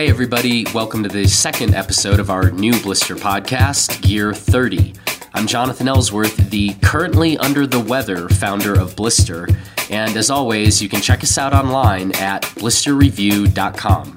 Hey, everybody, welcome to the second episode of our new Blister podcast, Gear 30. I'm Jonathan Ellsworth, the currently under the weather founder of Blister, and as always, you can check us out online at blisterreview.com.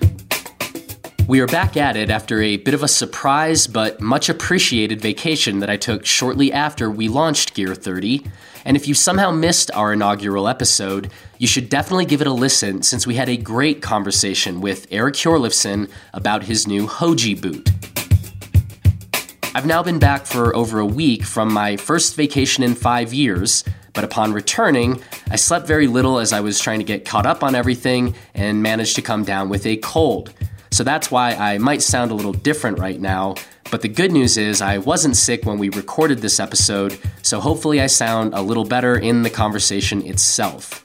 We are back at it after a bit of a surprise but much appreciated vacation that I took shortly after we launched Gear 30. And if you somehow missed our inaugural episode, you should definitely give it a listen since we had a great conversation with Eric Hjorleifson about his new Hoji boot. I've now been back for over a week from my first vacation in five years, but upon returning, I slept very little as I was trying to get caught up on everything and managed to come down with a cold. So that's why I might sound a little different right now. But the good news is I wasn't sick when we recorded this episode, so hopefully I sound a little better in the conversation itself.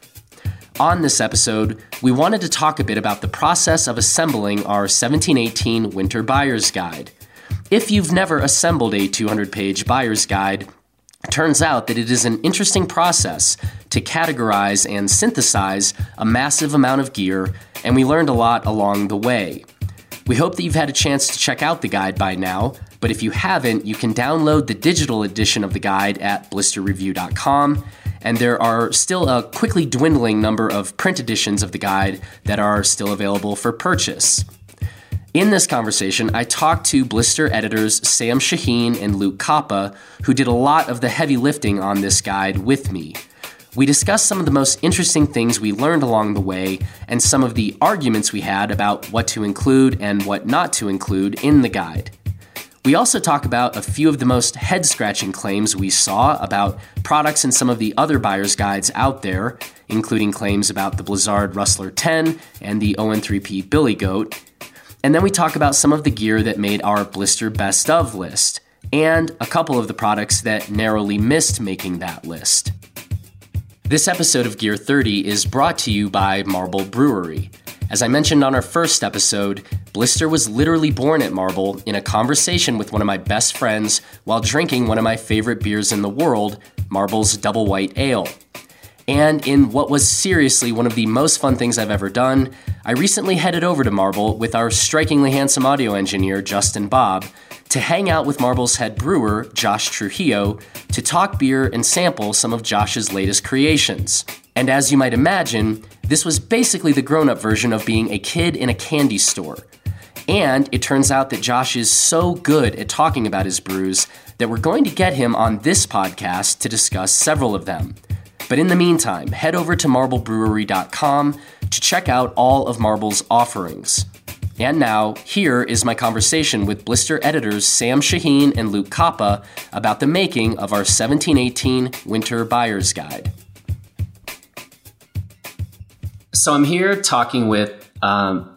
On this episode, we wanted to talk a bit about the process of assembling our 1718 Winter Buyer's Guide. If you've never assembled a 200 page buyer's guide, it turns out that it is an interesting process to categorize and synthesize a massive amount of gear, and we learned a lot along the way. We hope that you've had a chance to check out the guide by now, but if you haven't, you can download the digital edition of the guide at blisterreview.com, and there are still a quickly dwindling number of print editions of the guide that are still available for purchase. In this conversation, I talked to Blister editors Sam Shaheen and Luke Koppa, who did a lot of the heavy lifting on this guide with me. We discussed some of the most interesting things we learned along the way and some of the arguments we had about what to include and what not to include in the guide. We also talk about a few of the most head scratching claims we saw about products in some of the other buyer's guides out there, including claims about the Blizzard Rustler 10 and the ON3P Billy Goat. And then we talk about some of the gear that made our Blister Best of list, and a couple of the products that narrowly missed making that list. This episode of Gear 30 is brought to you by Marble Brewery. As I mentioned on our first episode, Blister was literally born at Marble in a conversation with one of my best friends while drinking one of my favorite beers in the world, Marble's Double White Ale. And in what was seriously one of the most fun things I've ever done, I recently headed over to Marble with our strikingly handsome audio engineer, Justin Bob, to hang out with Marble's head brewer, Josh Trujillo, to talk beer and sample some of Josh's latest creations. And as you might imagine, this was basically the grown up version of being a kid in a candy store. And it turns out that Josh is so good at talking about his brews that we're going to get him on this podcast to discuss several of them. But in the meantime, head over to marblebrewery.com to check out all of Marble's offerings. And now, here is my conversation with Blister editors Sam Shaheen and Luke Koppa about the making of our 1718 Winter Buyer's Guide. So I'm here talking with um,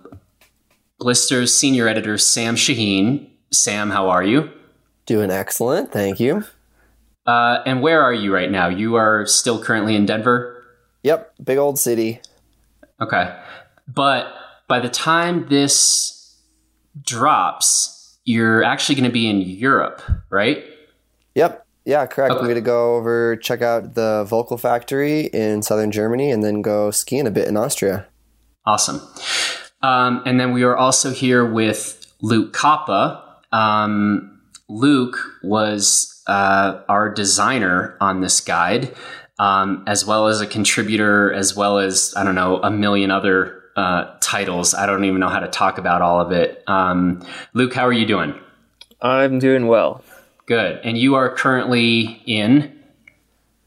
Blister's senior editor Sam Shaheen. Sam, how are you? Doing excellent, thank you. Uh, and where are you right now? You are still currently in Denver? Yep, big old city. Okay. But by the time this drops, you're actually going to be in Europe, right? Yep. Yeah, correct. Okay. We're going to go over, check out the Völkl factory in southern Germany, and then go skiing a bit in Austria. Awesome. Um, and then we are also here with Luke Koppa. Um, Luke was uh, our designer on this guide, um, as well as a contributor, as well as, I don't know, a million other uh, titles. I don't even know how to talk about all of it. Um, Luke, how are you doing? I'm doing well. Good. And you are currently in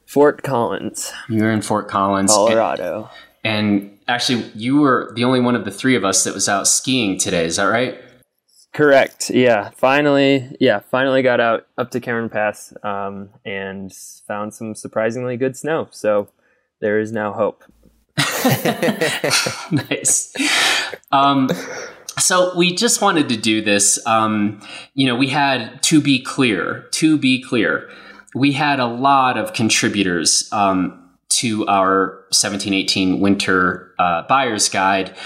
Fort Collins. You're in Fort Collins, Colorado. And, and actually, you were the only one of the three of us that was out skiing today. Is that right? Correct. Yeah. Finally, yeah. Finally got out up to Cameron Pass um, and found some surprisingly good snow. So there is now hope. nice. Um, so we just wanted to do this. Um, you know, we had to be clear. To be clear, we had a lot of contributors um, to our 1718 winter uh, buyer's guide,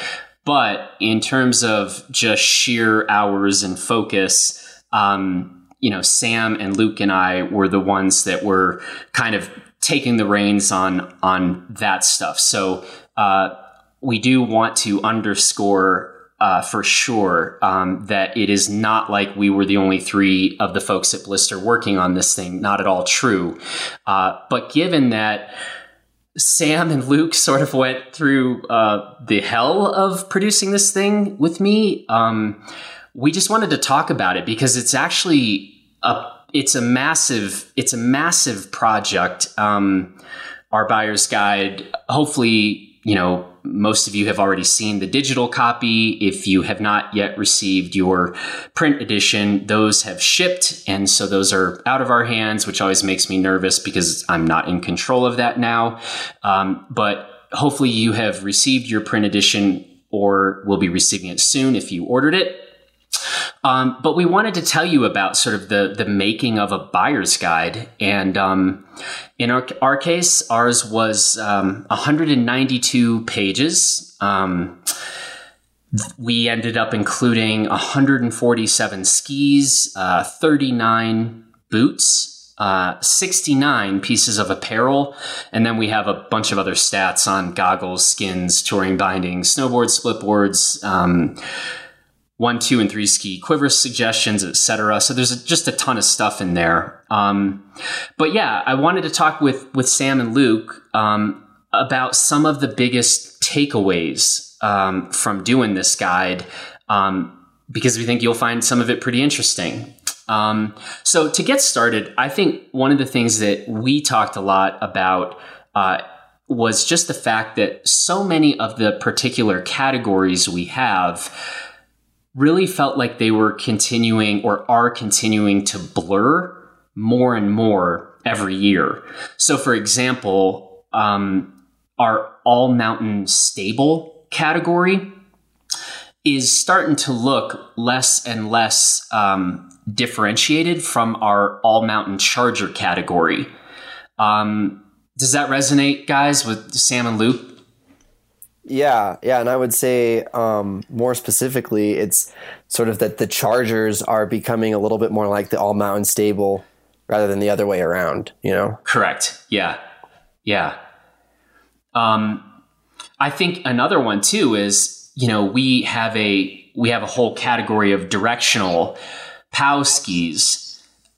but in terms of just sheer hours and focus. Um, you know, Sam and Luke and I were the ones that were kind of taking the reins on on that stuff. So uh, we do want to underscore uh, for sure um, that it is not like we were the only three of the folks at Blister working on this thing. Not at all true. Uh, but given that Sam and Luke sort of went through uh, the hell of producing this thing with me, um, we just wanted to talk about it because it's actually a it's a massive it's a massive project. Um, our buyer's guide, hopefully, you know, most of you have already seen the digital copy. If you have not yet received your print edition, those have shipped. And so those are out of our hands, which always makes me nervous because I'm not in control of that now. Um, but hopefully you have received your print edition or will be receiving it soon if you ordered it. Um, but we wanted to tell you about sort of the the making of a buyer's guide, and um, in our, our case, ours was um, 192 pages. Um, we ended up including 147 skis, uh, 39 boots, uh, 69 pieces of apparel, and then we have a bunch of other stats on goggles, skins, touring bindings, snowboards, splitboards. Um, one, two, and three ski quiver suggestions, etc. So there's just a ton of stuff in there. Um, but yeah, I wanted to talk with with Sam and Luke um, about some of the biggest takeaways um, from doing this guide um, because we think you'll find some of it pretty interesting. Um, so to get started, I think one of the things that we talked a lot about. Uh, was just the fact that so many of the particular categories we have really felt like they were continuing or are continuing to blur more and more every year. So, for example, um, our all mountain stable category is starting to look less and less um, differentiated from our all mountain charger category. Um, does that resonate, guys, with Sam and Luke? Yeah, yeah, and I would say um, more specifically, it's sort of that the Chargers are becoming a little bit more like the All Mountain Stable rather than the other way around. You know? Correct. Yeah, yeah. Um, I think another one too is you know we have a we have a whole category of directional POW skis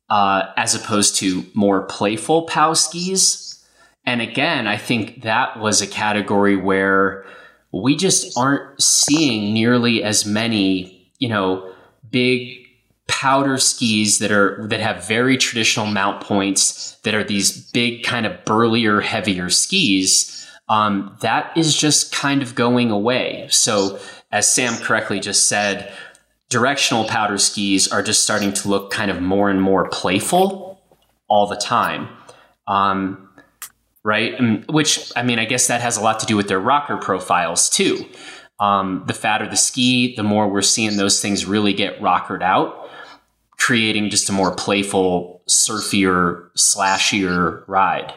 uh, as opposed to more playful POW skis. And again, I think that was a category where we just aren't seeing nearly as many, you know, big powder skis that are that have very traditional mount points that are these big kind of burlier heavier skis um, that is just kind of going away. So as sam correctly just said directional powder skis are just starting to look kind of more and more playful all the time. Um, right? And, which, I mean, I guess that has a lot to do with their rocker profiles too. Um, the fatter the ski, the more we're seeing those things really get rockered out, creating just a more playful, surfier, slashier ride.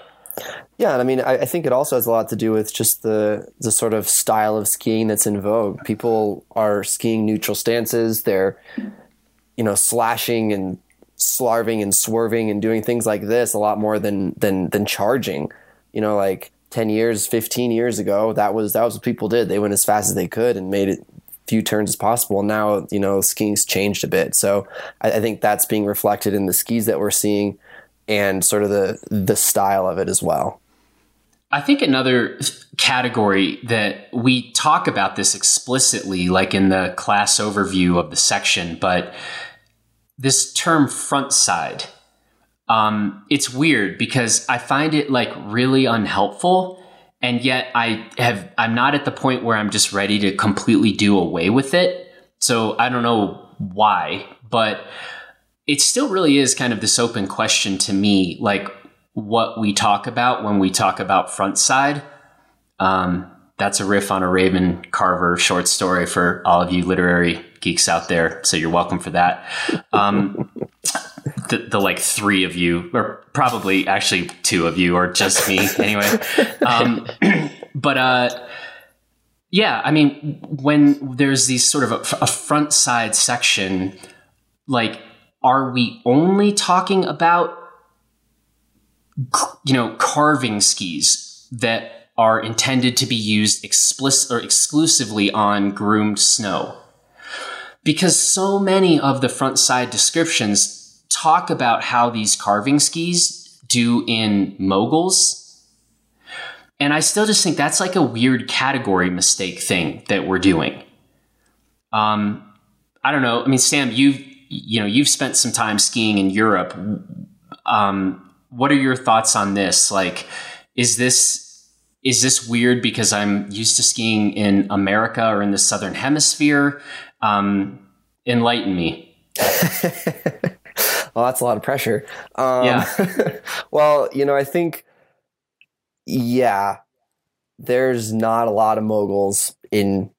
Yeah, and I mean, I, I, think it also has a lot to do with just the the sort of style of skiing that's in vogue. People are skiing neutral stances. They're, you know, slashing and slarving and swerving and doing things like this a lot more than than than charging you know, like 10 years, 15 years ago, that was, that was what people did. They went as fast as they could and made it few turns as possible. Now, you know, skiing's changed a bit. So I, I think that's being reflected in the skis that we're seeing and sort of the, the style of it as well. I think another category that we talk about this explicitly, like in the class overview of the section, but this term front side um, it's weird because I find it like really unhelpful. And yet I have, I'm not at the point where I'm just ready to completely do away with it. So I don't know why, but it still really is kind of this open question to me, like what we talk about when we talk about front side. Um, that's a riff on a Raymond Carver short story for all of you literary geeks out there. So you're welcome for that. Um, the, the, like three of you, or probably actually two of you, or just me anyway. Um, but uh, yeah, I mean, when there's these sort of a, a front side section, like, are we only talking about you know carving skis that are intended to be used explicit or exclusively on groomed snow? because so many of the front side descriptions talk about how these carving skis do in moguls. And I still just think that's like a weird category mistake thing that we're doing. Um, I don't know. I mean, Sam, you've you know you've spent some time skiing in Europe. Um, what are your thoughts on this? Like, is this is this weird because I'm used to skiing in America or in the Southern Hemisphere? Um, enlighten me. well, that's a lot of pressure. Um, Yeah. well, you know, I think, yeah, there's not a lot of moguls in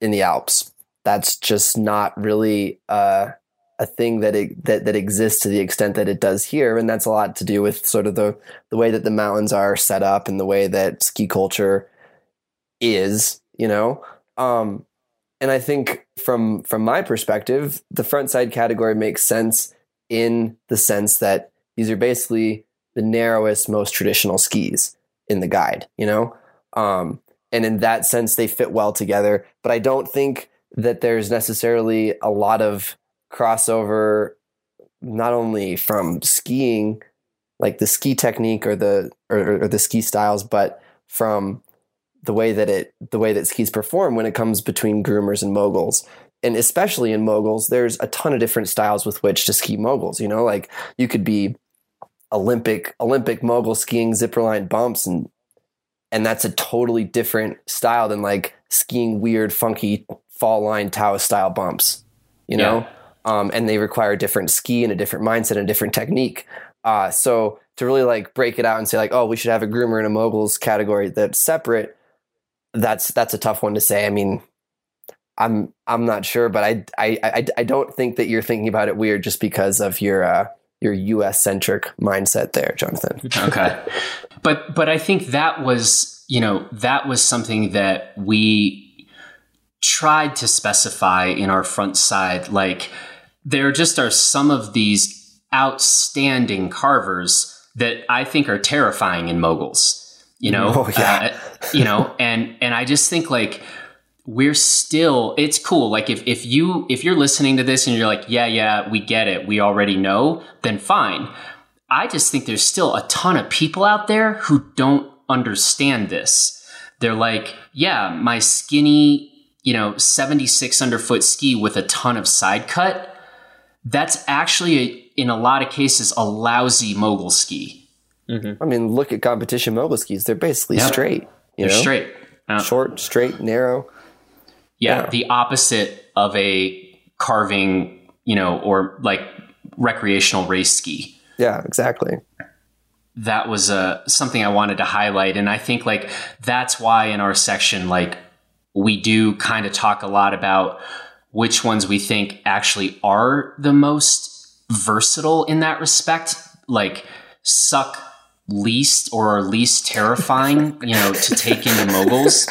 in the Alps. That's just not really uh, a thing that it, that that exists to the extent that it does here, and that's a lot to do with sort of the the way that the mountains are set up and the way that ski culture is. You know, um, and I think from from my perspective, the front side category makes sense in the sense that these are basically the narrowest, most traditional skis in the guide. You know, um, and in that sense, they fit well together. But I don't think that there's necessarily a lot of crossover, not only from skiing, like the ski technique or the or, or the ski styles, but from the way that it the way that skis perform when it comes between groomers and moguls and especially in moguls there's a ton of different styles with which to ski moguls you know? Like you could be olympic olympic mogul skiing zipperline bumps and and that's a totally different style than like skiing weird funky fall line taoist style bumps you know? Um, and they require a different ski and a different mindset and a different technique. Uh, so to really like break it out and say like oh we should have a groomer and a moguls category that's separate that's that's a tough one to say. I mean, I'm I'm not sure, but I I I, I don't think that you're thinking about it weird just because of your uh, your U.S. centric mindset there, Jonathan. okay, but but I think that was you know that was something that we tried to specify in our front side. Like there just are some of these outstanding carvers that I think are terrifying in moguls you know Oh, yeah. uh, you know and and i just think like we're still it's cool. Like if if you if you're listening to this and you're like yeah yeah we get it we already know then fine. I just think there's still a ton of people out there who don't understand this. They're like yeah my skinny you know 76 underfoot ski with a ton of side cut that's actually a, in a lot of cases a lousy mogul ski. I mean, look at competition mogul skis; they're basically Yeah. straight. You they're know, straight. Uh, short, straight, narrow. Yeah, Yeah. the opposite of a carving, you know, or like recreational race ski. Yeah, exactly. That was uh, something I wanted to highlight, and I think like that's why in our section, like we do kind of talk a lot about which ones we think actually are the most versatile in that respect, like suck least or least terrifying, you know, to take into moguls.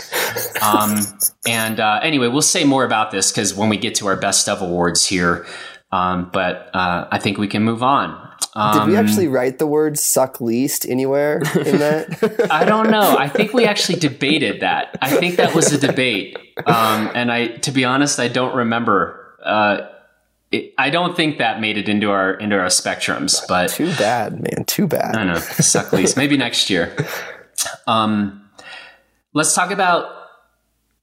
Um, and uh, anyway, we'll say more about this because when we get to our best of awards here, um, but uh, I think we can move on. Did Um, we actually write the word "suck least" anywhere in that? I don't know. I think we actually debated that. I think that was a debate, um, and I, to be honest, I don't remember. Uh, it, I don't think that made it into our into our spectrums, but Too bad, man. Too bad. I know. Suck least. Maybe next year. Um, let's talk about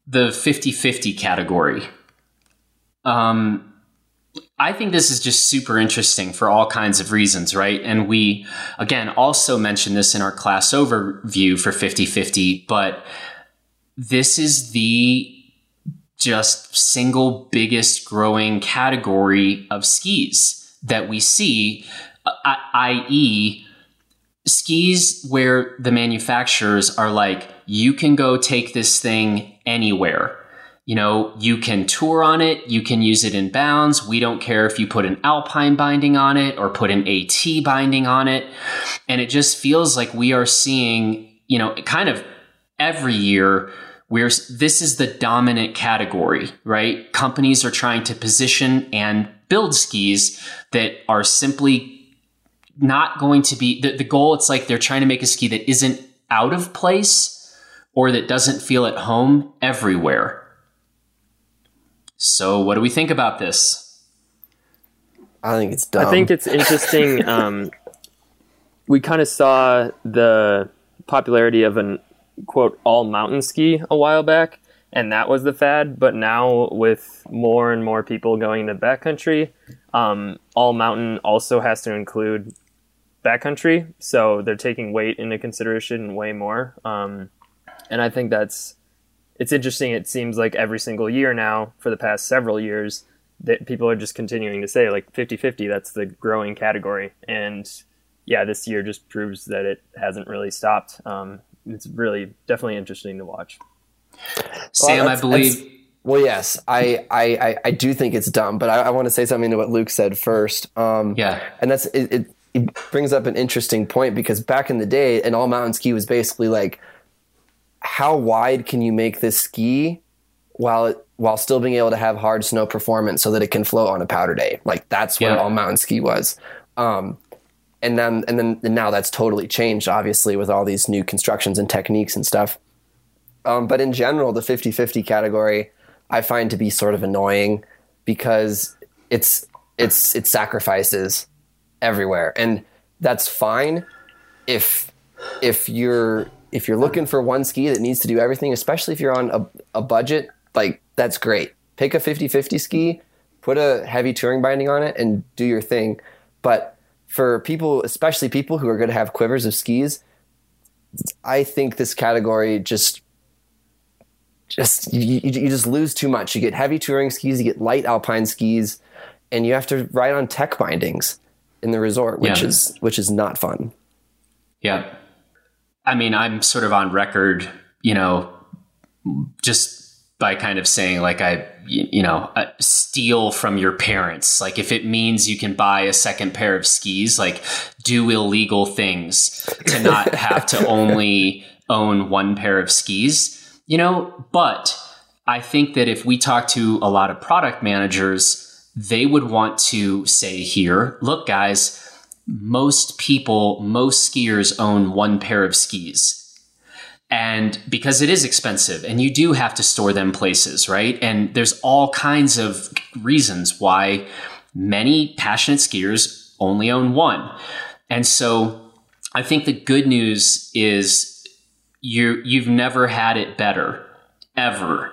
the 50-50 category. Um, I think this is just super interesting for all kinds of reasons, right? And we, again, also mentioned this in our class overview for 50-50, but this is the just single biggest growing category of skis that we see, uh, i.e., skis where the manufacturers are like, you can go take this thing anywhere. You know, you can tour on it, you can use it in bounds. We don't care if you put an alpine binding on it or put an AT binding on it. And it just feels like we are seeing, you know, kind of every year we're this is the dominant category, right? Companies are trying to position and build skis that are simply not going to be the, the goal it's like they're trying to make a ski that isn't out of place or that doesn't feel at home everywhere So, what do we think about this? I think it's dumb. I think it's interesting. Um, we kind of saw the popularity of an quote all mountain ski a while back, and that was the fad. But now, with more and more people going to backcountry, um, all mountain also has to include backcountry. So they're taking weight into consideration way more. Um, and I think that's it's interesting. It seems like every single year now, for the past several years, that people are just continuing to say like 50-50 that's the growing category and yeah this year just proves that it hasn't really stopped um, it's really definitely interesting to watch sam i believe well yes I, I i do think it's dumb but i, I want to say something to what luke said first um, yeah and that's it, it, it brings up an interesting point because back in the day an all mountain ski was basically like how wide can you make this ski while it while still being able to have hard snow performance so that it can float on a powder day. Like that's what Yeah. all mountain ski was. Um, and then and then and now that's totally changed, obviously, with all these new constructions and techniques and stuff. Um, but in general, the 50-50 category I find to be sort of annoying because it's it's it sacrifices everywhere. And that's fine if if you're if you're looking for one ski that needs to do everything, especially if you're on a, a budget, like that's great. Pick a 50-50 ski, put a heavy touring binding on it and do your thing. But for people, especially people who are going to have quivers of skis, I think this category just just you, you just lose too much. You get heavy touring skis, you get light alpine skis, and you have to ride on tech bindings in the resort, which Yeah. is which is not fun. Yeah. I mean, I'm sort of on record, you know, just by kind of saying, like, I you know, uh, steal from your parents. Like, if it means you can buy a second pair of skis, like, do illegal things to not have to only own one pair of skis, you know, but I think that if we talk to a lot of product managers, they would want to say here, look, guys, most people, most skiers own one pair of skis. And because it is expensive and you do have to store them places, right? And there's all kinds of reasons why many passionate skiers only own one. And so I think the good news is you you've never had it better ever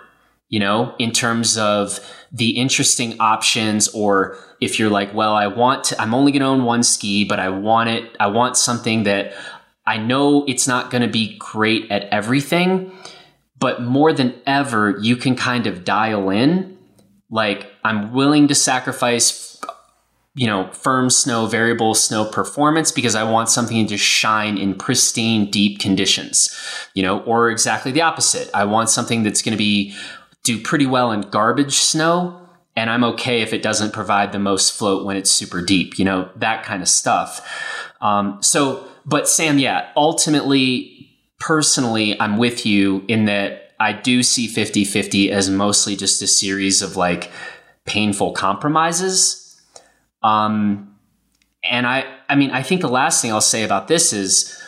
you know in terms of the interesting options or if you're like well i want to i'm only going to own one ski but i want it i want something that i know it's not going to be great at everything but more than ever you can kind of dial in like i'm willing to sacrifice you know, firm snow, variable snow performance because I want something to shine in pristine, deep conditions, you know, or exactly the opposite. I want something that's going to be do pretty well in garbage snow. And I'm okay if it doesn't provide the most float when it's super deep, you know, that kind of stuff. Um, so, but Sam, yeah, ultimately, personally, I'm with you in that I do see 50 50 as mostly just a series of like painful compromises. Um, and I, I mean, I think the last thing I'll say about this is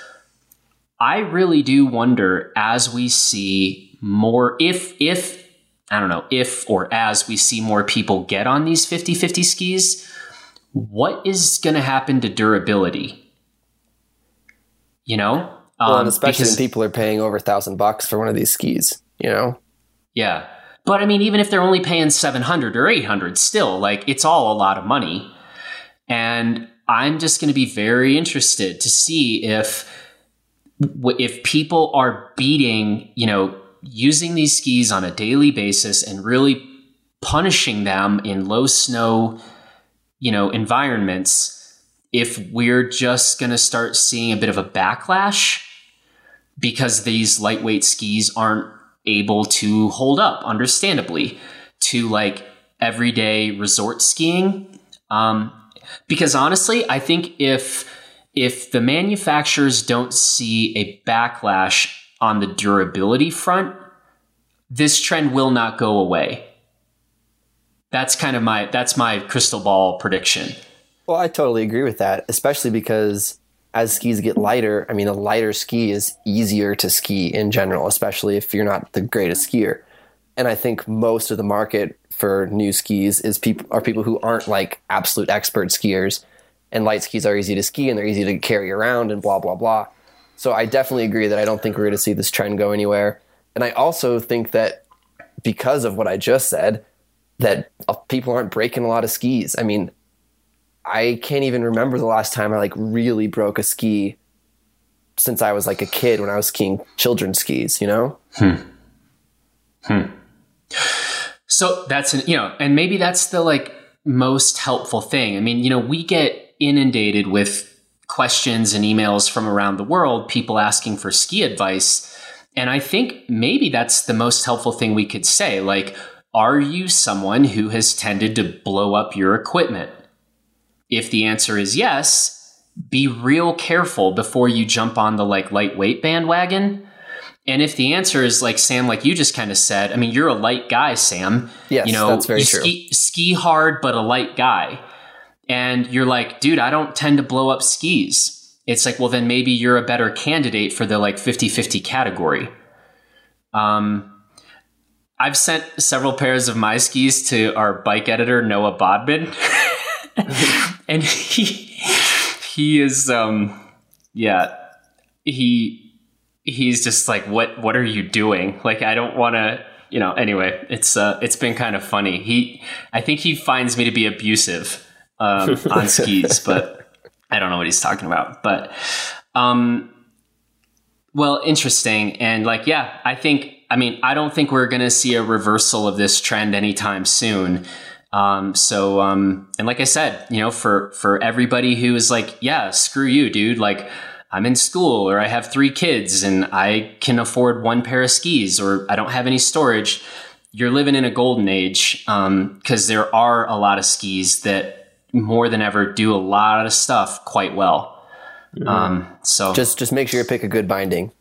I really do wonder as we see more, if, if, I don't know, if or as we see more people get on these 50 50 skis, what is going to happen to durability? You know? Well, Um, and especially because- when people are paying over a thousand bucks for one of these skis, you know? Yeah. But I mean, even if they're only paying 700 or 800, still, like, it's all a lot of money. And I'm just going to be very interested to see if if people are beating, you know, using these skis on a daily basis and really punishing them in low snow, you know, environments, if we're just going to start seeing a bit of a backlash because these lightweight skis aren't able to hold up, understandably, to like everyday resort skiing. Um, because honestly, I think if if the manufacturers don't see a backlash on the durability front, this trend will not go away. That's kind of my that's my crystal ball prediction. Well, I totally agree with that, especially because as skis get lighter, I mean, a lighter ski is easier to ski in general, especially if you're not the greatest skier. and I think most of the market for new skis is people are people who aren't like absolute expert skiers, and light skis are easy to ski and they're easy to carry around and blah blah blah. So I definitely agree that I don't think we're going to see this trend go anywhere, and I also think that because of what I just said, that uh, people aren't breaking a lot of skis. I mean, I can't even remember the last time I like really broke a ski since I was like a kid when I was skiing children's skis, you know? Hmm. Hmm. So that's, an, you know, and maybe that's the like most helpful thing. I mean, you know, we get inundated with questions and emails from around the world, people asking for ski advice. And I think maybe that's the most helpful thing we could say. Like, are you someone who has tended to blow up your equipment? If the answer is yes, be real careful before you jump on the like lightweight bandwagon. And if the answer is like Sam, like you just kind of said, I mean, you're a light guy, Sam. Yes, you know, that's very true. Ski, ski hard, but a light guy. And you're like, dude, I don't tend to blow up skis. It's like, well, then maybe you're a better candidate for the like 50 50 category. Um, I've sent several pairs of my skis to our bike editor, Noah Bodman. and he he is um yeah he he's just like what what are you doing? Like i don't want to you know anyway it's uh it's been kind of funny. He i think he finds me to be abusive um on skis but i don't know what he's talking about. But um well interesting. And like yeah i think i mean i don't think we're going to see a reversal of this trend anytime soon um, so, um, and like I said, you know, for, for everybody who is like, yeah, screw you, dude. Like I'm in school or I have three kids and I can afford one pair of skis or I don't have any storage. You're living in a golden age. Um, cause there are a lot of skis that more than ever do a lot of stuff quite well. Um, so Just just make sure you pick a good binding.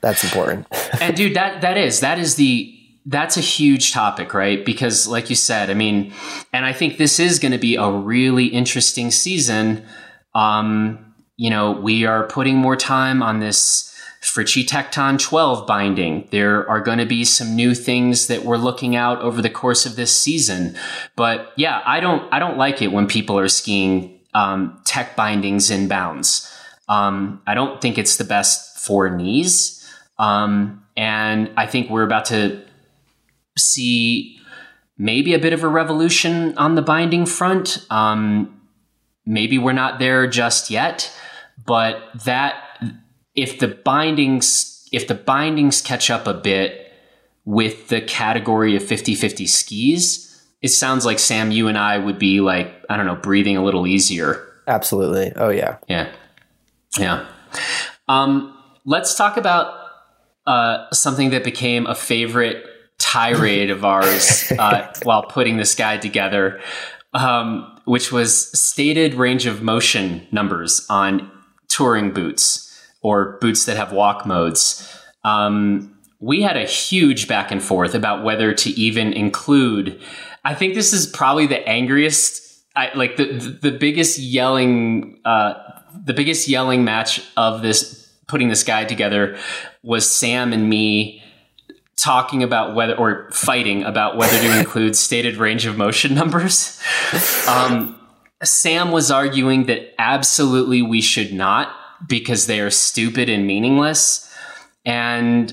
That's important. and dude, that that is that is the that's a huge topic, right? Because like you said, I mean, and I think this is going to be a really interesting season. Um, you know, we are putting more time on this Fritschi Tecton 12 binding. There are going to be some new things that we're looking out over the course of this season. But yeah, I don't I don't like it when people are skiing um, tech bindings in bounds. Um, I don't think it's the best for knees. Um, and I think we're about to see maybe a bit of a revolution on the binding front. Um, maybe we're not there just yet, but that if the bindings if the bindings catch up a bit with the category of 50-50 skis, it sounds like Sam, you and I would be like, I don't know, breathing a little easier. Absolutely. Oh yeah. Yeah. Yeah. Um, let's talk about uh, something that became a favorite tirade of ours uh, while putting this guide together, um, which was stated range of motion numbers on touring boots or boots that have walk modes. Um, we had a huge back and forth about whether to even include. I think this is probably the angriest, I, like the the biggest yelling, uh, the biggest yelling match of this putting this guide together was Sam and me talking about whether or fighting about whether to include stated range of motion numbers. Um, Sam was arguing that absolutely we should not because they are stupid and meaningless. And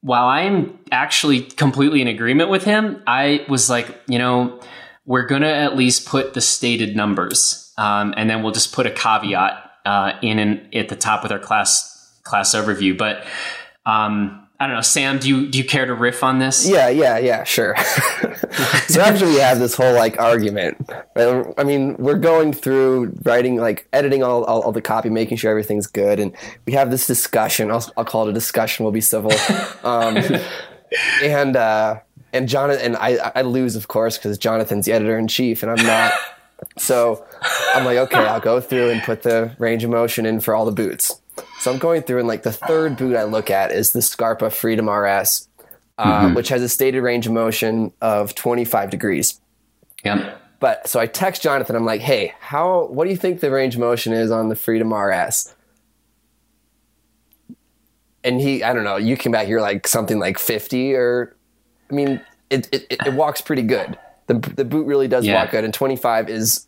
while I am actually completely in agreement with him, I was like, you know, we're going to at least put the stated numbers. Um, and then we'll just put a caveat uh, in and at the top with our class class overview. But um, I don't know, Sam. Do you do you care to riff on this? Yeah, yeah, yeah, sure. so after we have this whole like argument, right, I mean, we're going through writing, like editing all, all, all, the copy, making sure everything's good, and we have this discussion. I'll, I'll call it a discussion. We'll be civil. Um, and uh, and Jonathan, and I, I lose, of course, because Jonathan's the editor in chief, and I'm not. So I'm like, okay, I'll go through and put the range of motion in for all the boots. So I'm going through, and like the third boot I look at is the Scarpa Freedom RS, uh, mm-hmm. which has a stated range of motion of 25 degrees. Yeah. But so I text Jonathan. I'm like, hey, how? What do you think the range of motion is on the Freedom RS? And he, I don't know. You came back, you're like something like 50, or I mean, it, it, it walks pretty good. The, the boot really does Yeah. walk good, and 25 is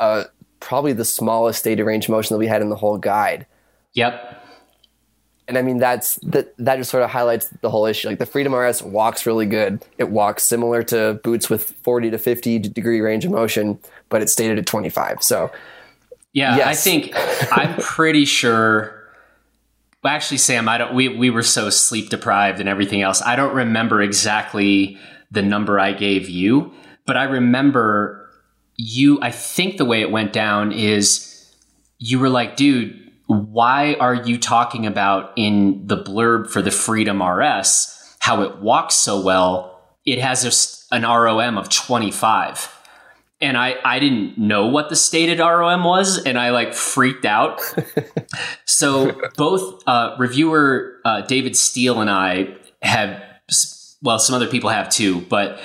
uh, probably the smallest stated range of motion that we had in the whole guide. Yep. And I mean that's that that just sort of highlights the whole issue. Like the Freedom RS walks really good. It walks similar to boots with 40 to 50 degree range of motion, but it's stated at 25. So Yeah, I think I'm pretty sure. Well, actually, Sam, I don't. We we were so sleep deprived and everything else. I don't remember exactly the number I gave you, but I remember you. I think the way it went down is you were like, dude, why are you talking about in the blurb for the Freedom RS how it walks so well? It has a an ROM of 25 and I, I didn't know what the stated ROM was, and I like freaked out. so both uh, reviewer uh, David Steele and I have, well, some other people have too, but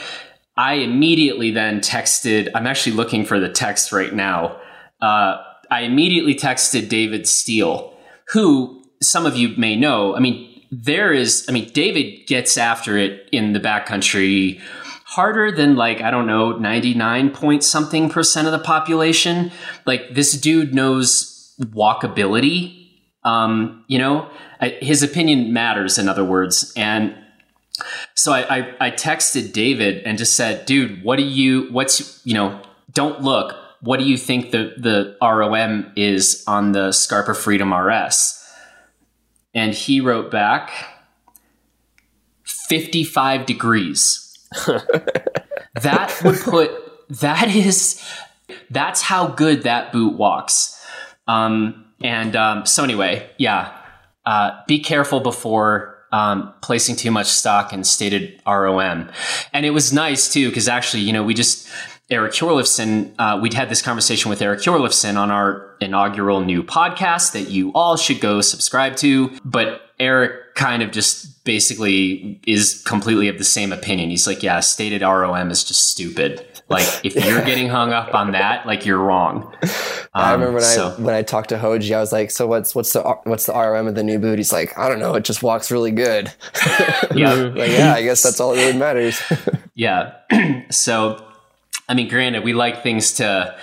I immediately then texted. I'm actually looking for the text right now. Uh, I immediately texted David Steele, who some of you may know. I mean, there is. I mean, David gets after it in the backcountry harder than like I don't know, 99 point something percent of the population. Like this dude knows walkability. Um, you know, his opinion matters. In other words, and so I, I, I texted David and just said, dude, what do you, what's, you know, don't look. What do you think the, the ROM is on the Scarpa Freedom RS? And he wrote back 55 degrees. that would put, that is, that's how good that boot walks. Um, and um, so anyway, yeah, uh, be careful before um, placing too much stock in stated ROM. And it was nice too, because actually, you know, we just, Eric Hjorleifson, uh, we'd had this conversation with Eric Hjorleifson on our inaugural new podcast that you all should go subscribe to. But Eric kind of just basically is completely of the same opinion. He's like, yeah, stated ROM is just stupid. Like, if you're getting hung up on that, like you're wrong. I Um, remember when so- I when I talked to Hoji, I was like, "So what's what's the what's the ROM of the new boot?" He's like, "I don't know. It just walks really good." yeah. like, yeah, I guess that's all that really matters. Yeah. so, I mean, granted, we like things to,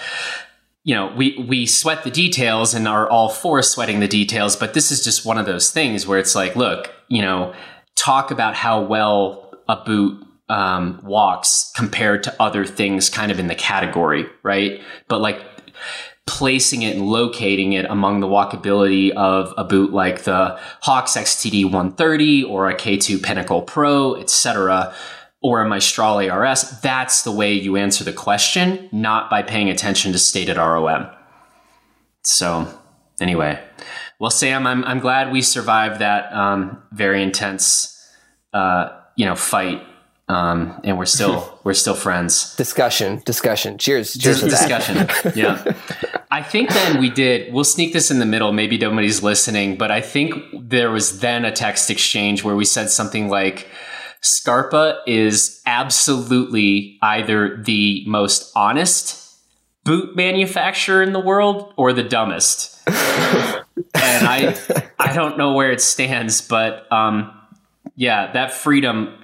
you know, we we sweat the details and are all for sweating the details, but this is just one of those things where it's like, look, you know, talk about how well a boot um, walks compared to other things, kind of in the category, right? But like placing it and locating it among the walkability of a boot like the Hawx XTD 130 or a K2 Pinnacle Pro, etc., or a Maestrale ARS? that's the way you answer the question, not by paying attention to stated ROM. So, anyway, well, Sam, I'm, I'm glad we survived that um, very intense, uh, you know, fight, um, and we're still we're still friends discussion, discussion. Cheers, cheers that. discussion. yeah. I think then we did, we'll sneak this in the middle. Maybe nobody's listening, but I think there was then a text exchange where we said something like, Scarpa is absolutely either the most honest boot manufacturer in the world or the dumbest. and I I don't know where it stands, but um yeah, that freedom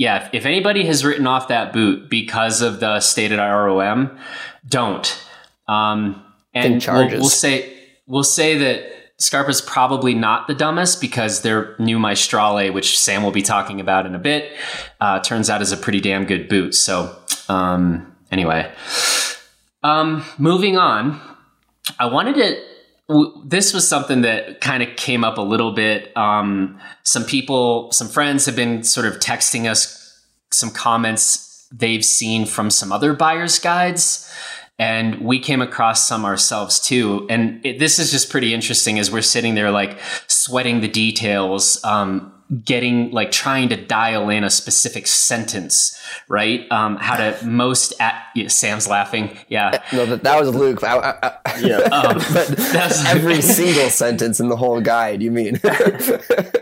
yeah, if, if anybody has written off that boot because of the stated ROM, don't. Um, and we'll, we'll say we'll say that Scarpa's probably not the dumbest because their new Maestrale, which Sam will be talking about in a bit, uh, turns out is a pretty damn good boot. So um, anyway, um, moving on, I wanted to. w- This was something that kind of came up a little bit. Um, some people, some friends have been sort of texting us some comments they've seen from some other buyers' guides. And we came across some ourselves too. And it, this is just pretty interesting as we're sitting there, like sweating the details, um, getting like trying to dial in a specific sentence, right? Um, how to most at yeah, Sam's laughing. Yeah. No, that, that was Luke. I, I, I, Yeah. Um, but that's- every single sentence in the whole guide. You mean?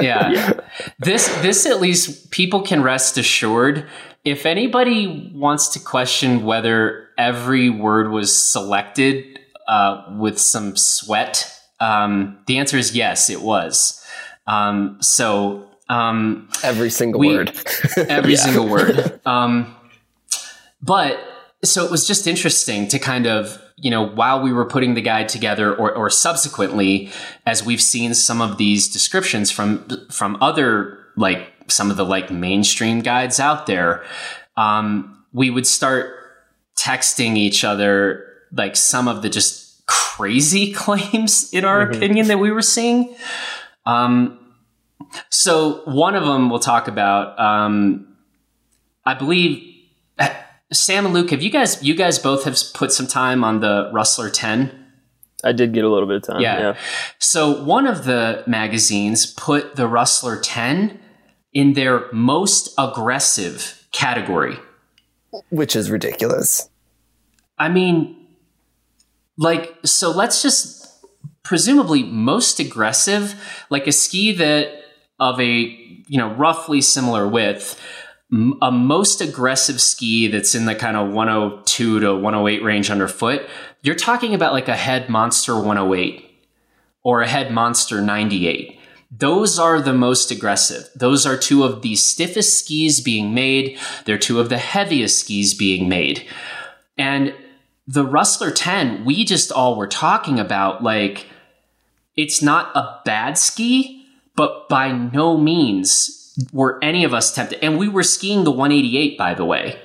yeah. This this at least people can rest assured. If anybody wants to question whether every word was selected uh, with some sweat, um, the answer is yes, it was. Um, so Um, every single we- word. every single word. Um, but so it was just interesting to kind of, you know, while we were putting the guide together, or, or subsequently, as we've seen some of these descriptions from from other like some of the like mainstream guides out there, um, we would start texting each other like some of the just crazy claims in our opinion that we were seeing. Um, so one of them we'll talk about. Um, I believe Sam and Luke, have you guys you guys both have put some time on the Rustler 10? I did get a little bit of time. Yeah. Yeah. So one of the magazines put the Rustler 10 in their most aggressive category. which is ridiculous. I mean, like, so let's just presumably most aggressive, like a ski that of a, you know, roughly similar width, a most aggressive ski that's in the kind of 102 to 108 range underfoot, you're talking about like a head monster 108 or a head monster 98. Those are the most aggressive. Those are two of the stiffest skis being made. They're two of the heaviest skis being made. And the Rustler 10, we just all were talking about like it's not a bad ski, but by no means were any of us tempted. And we were skiing the 188, by the way,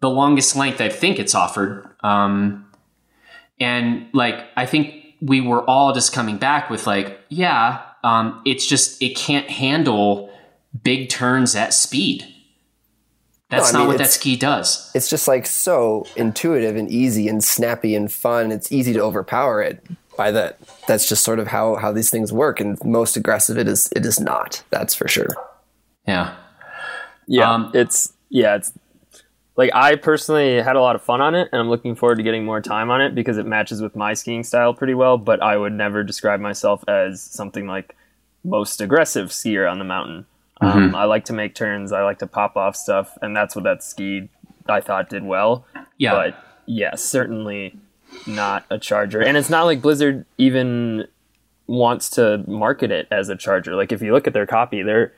the longest length I think it's offered. Um, and like, I think we were all just coming back with like, yeah, um, it's just, it can't handle big turns at speed. That's No, I not mean, what that ski does. It's just like so intuitive and easy and snappy and fun. It's easy to overpower it by that. That's just sort of how how these things work. And most aggressive, it is it is not. That's for sure. Yeah. Yeah, Um, it's yeah, it's like I personally had a lot of fun on it, and I'm looking forward to getting more time on it because it matches with my skiing style pretty well. But I would never describe myself as something like most aggressive skier on the mountain. Um, I like to make turns, I like to pop off stuff, and that's what that ski I thought did well. Yeah. But yeah, certainly not a charger, and it's not like Blizzard even wants to market it as a charger. Like if you look at their copy, they're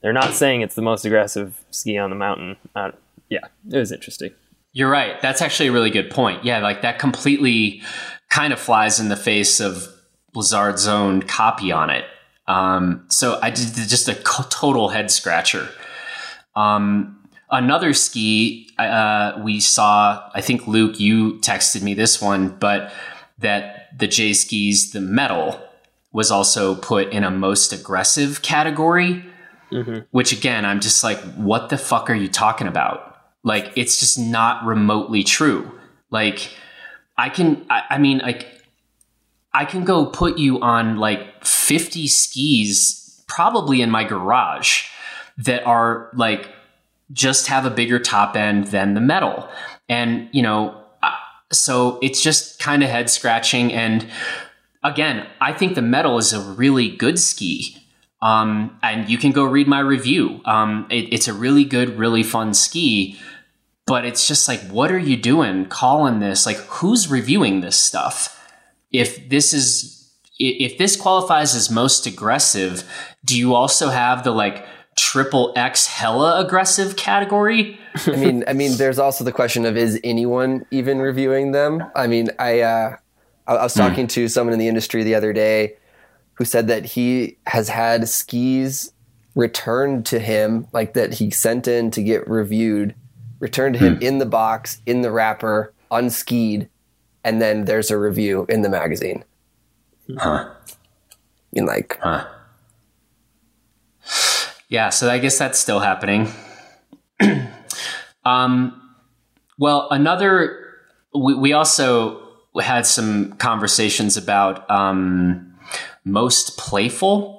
they're not saying it's the most aggressive ski on the mountain. Uh, yeah, it was interesting. You're right. That's actually a really good point. Yeah, like that completely kind of flies in the face of Blizzard's own copy on it. Um, so I did just a total head scratcher. Um, another ski uh, we saw, I think Luke, you texted me this one, but that the J skis, the metal, was also put in a most aggressive category. Which again, I'm just like, what the fuck are you talking about? Like, it's just not remotely true. Like, I can, I, I mean, like, I can go put you on like 50 skis, probably in my garage, that are like just have a bigger top end than the metal. And, you know, so it's just kind of head scratching. And again, I think the metal is a really good ski. Um, and you can go read my review. Um, it, it's a really good, really fun ski. But it's just like, what are you doing calling this? Like, who's reviewing this stuff? If this is, if this qualifies as most aggressive, do you also have the like triple X hella aggressive category? I mean, I mean, there's also the question of is anyone even reviewing them? I mean, I uh, I, I was talking to someone in the industry the other day who said that he has had skis returned to him, like that he sent in to get reviewed, returned to him in the box, in the wrapper, unskied, and then there's a review in the magazine. Huh. I mean, like, Yeah, so I guess that's still happening. um, well, another, we, we also had some conversations about um, most playful.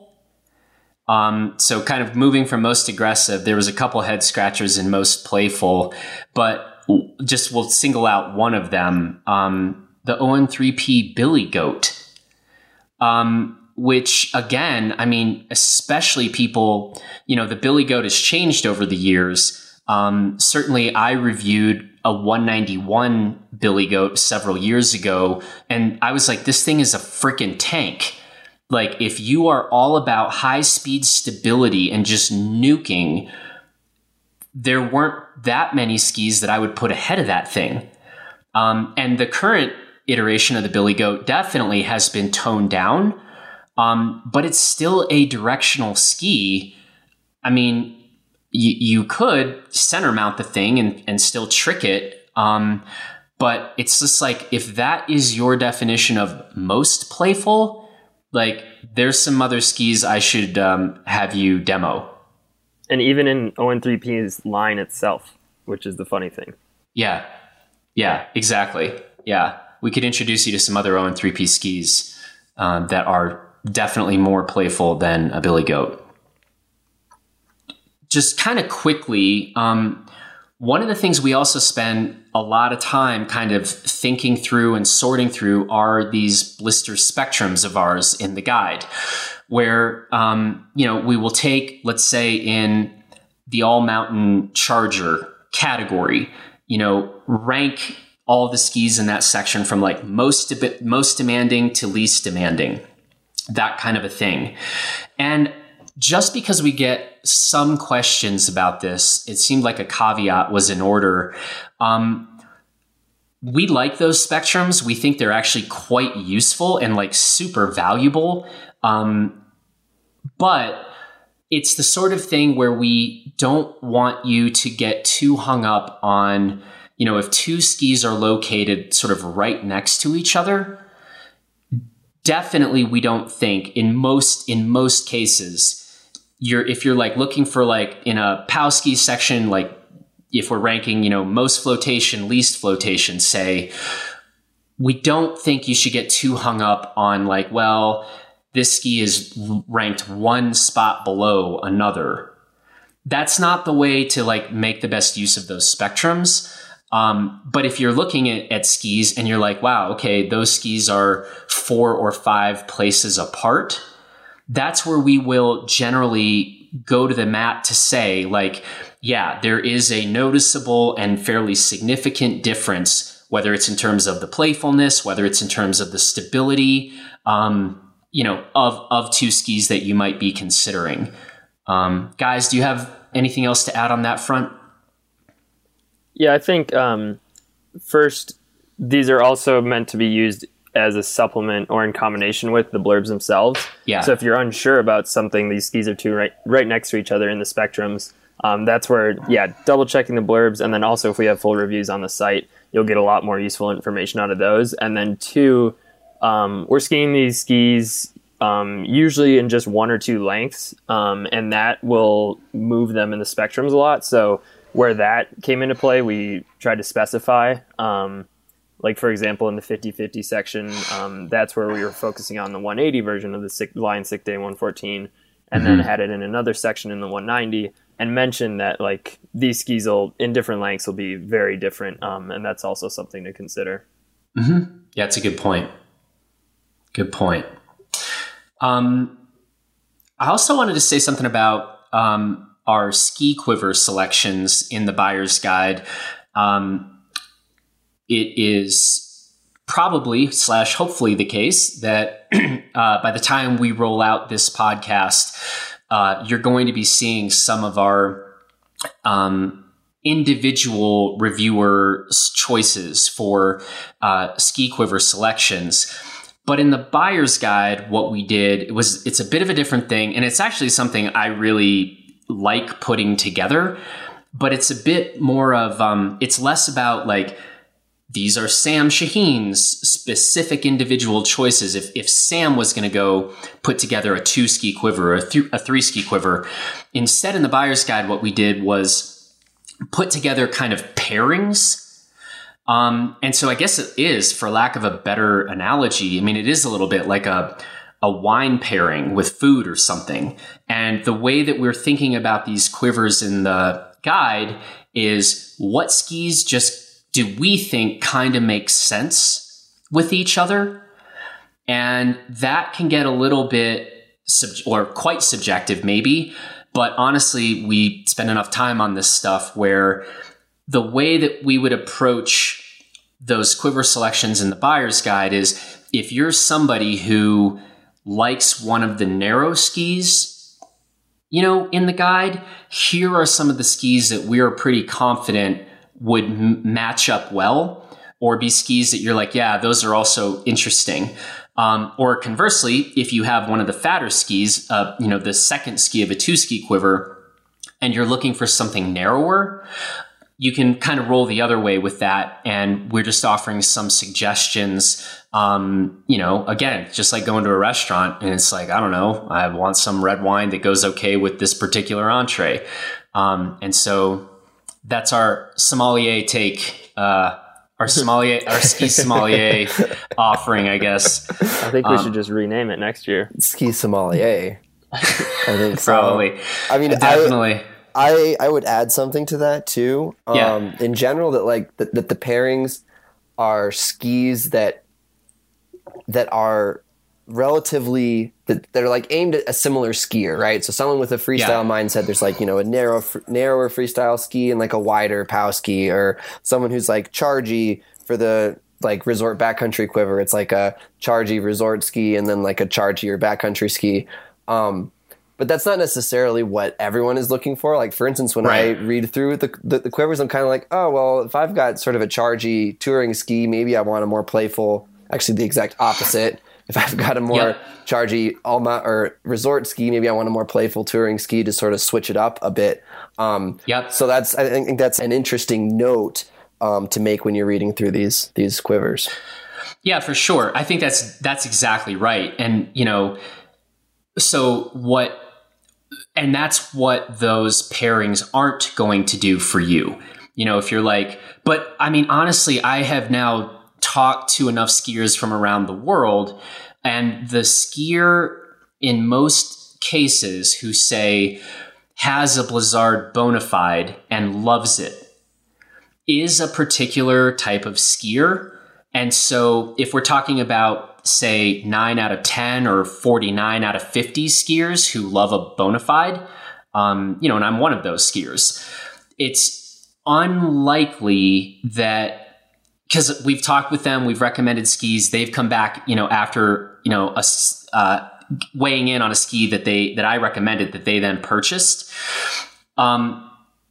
Um, so, kind of moving from most aggressive, there was a couple head scratchers in most playful, but just we'll single out one of them um, the ON3P Billy Goat um, which again, I mean, especially people, you know, the Billy Goat has changed over the years. Um, certainly, I reviewed a 191 Billy Goat several years ago, and I was like, this thing is a freaking tank. Like if you are all about high speed stability and just nuking, there weren't that many skis that I would put ahead of that thing. Um, and the current iteration of the Billy Goat definitely has been toned down, um, but it's still a directional ski. I mean, you, you could center mount the thing and, and still trick it. Um, but it's just like if that is your definition of most playful, like there's some other skis I should um, have you demo. And even in ON3P's line itself, which is the funny thing. Yeah. Yeah, exactly. Yeah. We could introduce you to some other ON3P skis um, that are definitely more playful than a Billy Goat. Just kind of quickly, um, one of the things we also spend a lot of time kind of thinking through and sorting through are these blister spectrums of ours in the guide, where um, you know we will take, let's say, in the all mountain charger category, you know, rank all the skis in that section from like most most demanding to least demanding, that kind of a thing, and just because we get some questions about this, it seemed like a caveat was in order. Um, we like those spectrums. We think they're actually quite useful and like super valuable. Um, but it's the sort of thing where we don't want you to get too hung up on, you know, if two skis are located sort of right next to each other. Definitely, we don't think in most in most cases you're if you're like looking for like in a Powski section, like if we're ranking, you know, most flotation, least flotation, say, we don't think you should get too hung up on like, well, this ski is ranked one spot below another. That's not the way to like make the best use of those spectrums. Um, but if you're looking at, at skis and you're like, wow, okay, those skis are four or five places apart, that's where we will generally go to the mat to say, like, yeah, there is a noticeable and fairly significant difference, whether it's in terms of the playfulness, whether it's in terms of the stability, um, you know, of, of two skis that you might be considering. Um, guys, do you have anything else to add on that front? Yeah, I think um, first, these are also meant to be used as a supplement or in combination with the blurbs themselves. Yeah. So if you're unsure about something, these skis are two right right next to each other in the spectrums. Um, that's where, yeah, double checking the blurbs, and then also if we have full reviews on the site, you'll get a lot more useful information out of those. And then two, um, we're skiing these skis um, usually in just one or two lengths, um, and that will move them in the spectrums a lot. So where that came into play, we tried to specify. Um, like for example in the 50-50 section um, that's where we were focusing on the 180 version of the sick, line sick day 114 and mm-hmm. then had it in another section in the 190 and mentioned that like these skis will in different lengths will be very different um, and that's also something to consider mm-hmm. yeah it's a good point good point um, i also wanted to say something about um, our ski quiver selections in the buyer's guide um, it is probably slash hopefully the case that uh, by the time we roll out this podcast, uh, you're going to be seeing some of our um, individual reviewers' choices for uh, ski quiver selections. But in the buyer's guide, what we did it was it's a bit of a different thing, and it's actually something I really like putting together. But it's a bit more of um, it's less about like these are Sam Shaheen's specific individual choices. If, if Sam was going to go put together a two ski quiver or a, th- a three ski quiver, instead in the buyer's guide, what we did was put together kind of pairings. Um, and so I guess it is, for lack of a better analogy, I mean, it is a little bit like a, a wine pairing with food or something. And the way that we're thinking about these quivers in the guide is what skis just do we think kind of makes sense with each other? And that can get a little bit sub- or quite subjective, maybe. But honestly, we spend enough time on this stuff where the way that we would approach those quiver selections in the buyer's guide is if you're somebody who likes one of the narrow skis, you know, in the guide, here are some of the skis that we are pretty confident would m- match up well or be skis that you're like, yeah, those are also interesting. Um, or conversely, if you have one of the fatter skis, uh, you know, the second ski of a two ski quiver, and you're looking for something narrower, you can kind of roll the other way with that. And we're just offering some suggestions. Um, you know, again, just like going to a restaurant and it's like, I don't know, I want some red wine that goes okay with this particular entree. Um, and so that's our sommelier take. Uh, our sommelier, our ski sommelier offering, I guess. I think we um, should just rename it next year. Ski sommelier. I think so. Probably. I mean, definitely. I, I, I would add something to that too. Um, yeah. In general, that like that, that the pairings are skis that that are relatively that they're like aimed at a similar skier, right? So someone with a freestyle yeah. mindset, there's like you know a narrow, narrower freestyle ski and like a wider pow ski, or someone who's like chargy for the like resort backcountry quiver. It's like a chargy resort ski and then like a chargy or backcountry ski. Um, but that's not necessarily what everyone is looking for. Like for instance, when right. I read through the, the, the quivers, I'm kind of like, oh well, if I've got sort of a chargy touring ski, maybe I want a more playful. Actually, the exact opposite if I've got a more yep. chargy Alma or resort ski, maybe I want a more playful touring ski to sort of switch it up a bit. Um, yep. So that's I think that's an interesting note um, to make when you're reading through these these quivers. Yeah, for sure. I think that's that's exactly right. And you know, so what? And that's what those pairings aren't going to do for you. You know, if you're like, but I mean, honestly, I have now talk to enough skiers from around the world, and the skier in most cases who say has a Blizzard Bonafide and loves it is a particular type of skier. And so if we're talking about, say, 9 out of 10 or 49 out of 50 skiers who love a Bonafide, um, you know, and I'm one of those skiers, it's unlikely that because we've talked with them, we've recommended skis. They've come back, you know, after you know a uh, weighing in on a ski that they that I recommended that they then purchased. Um,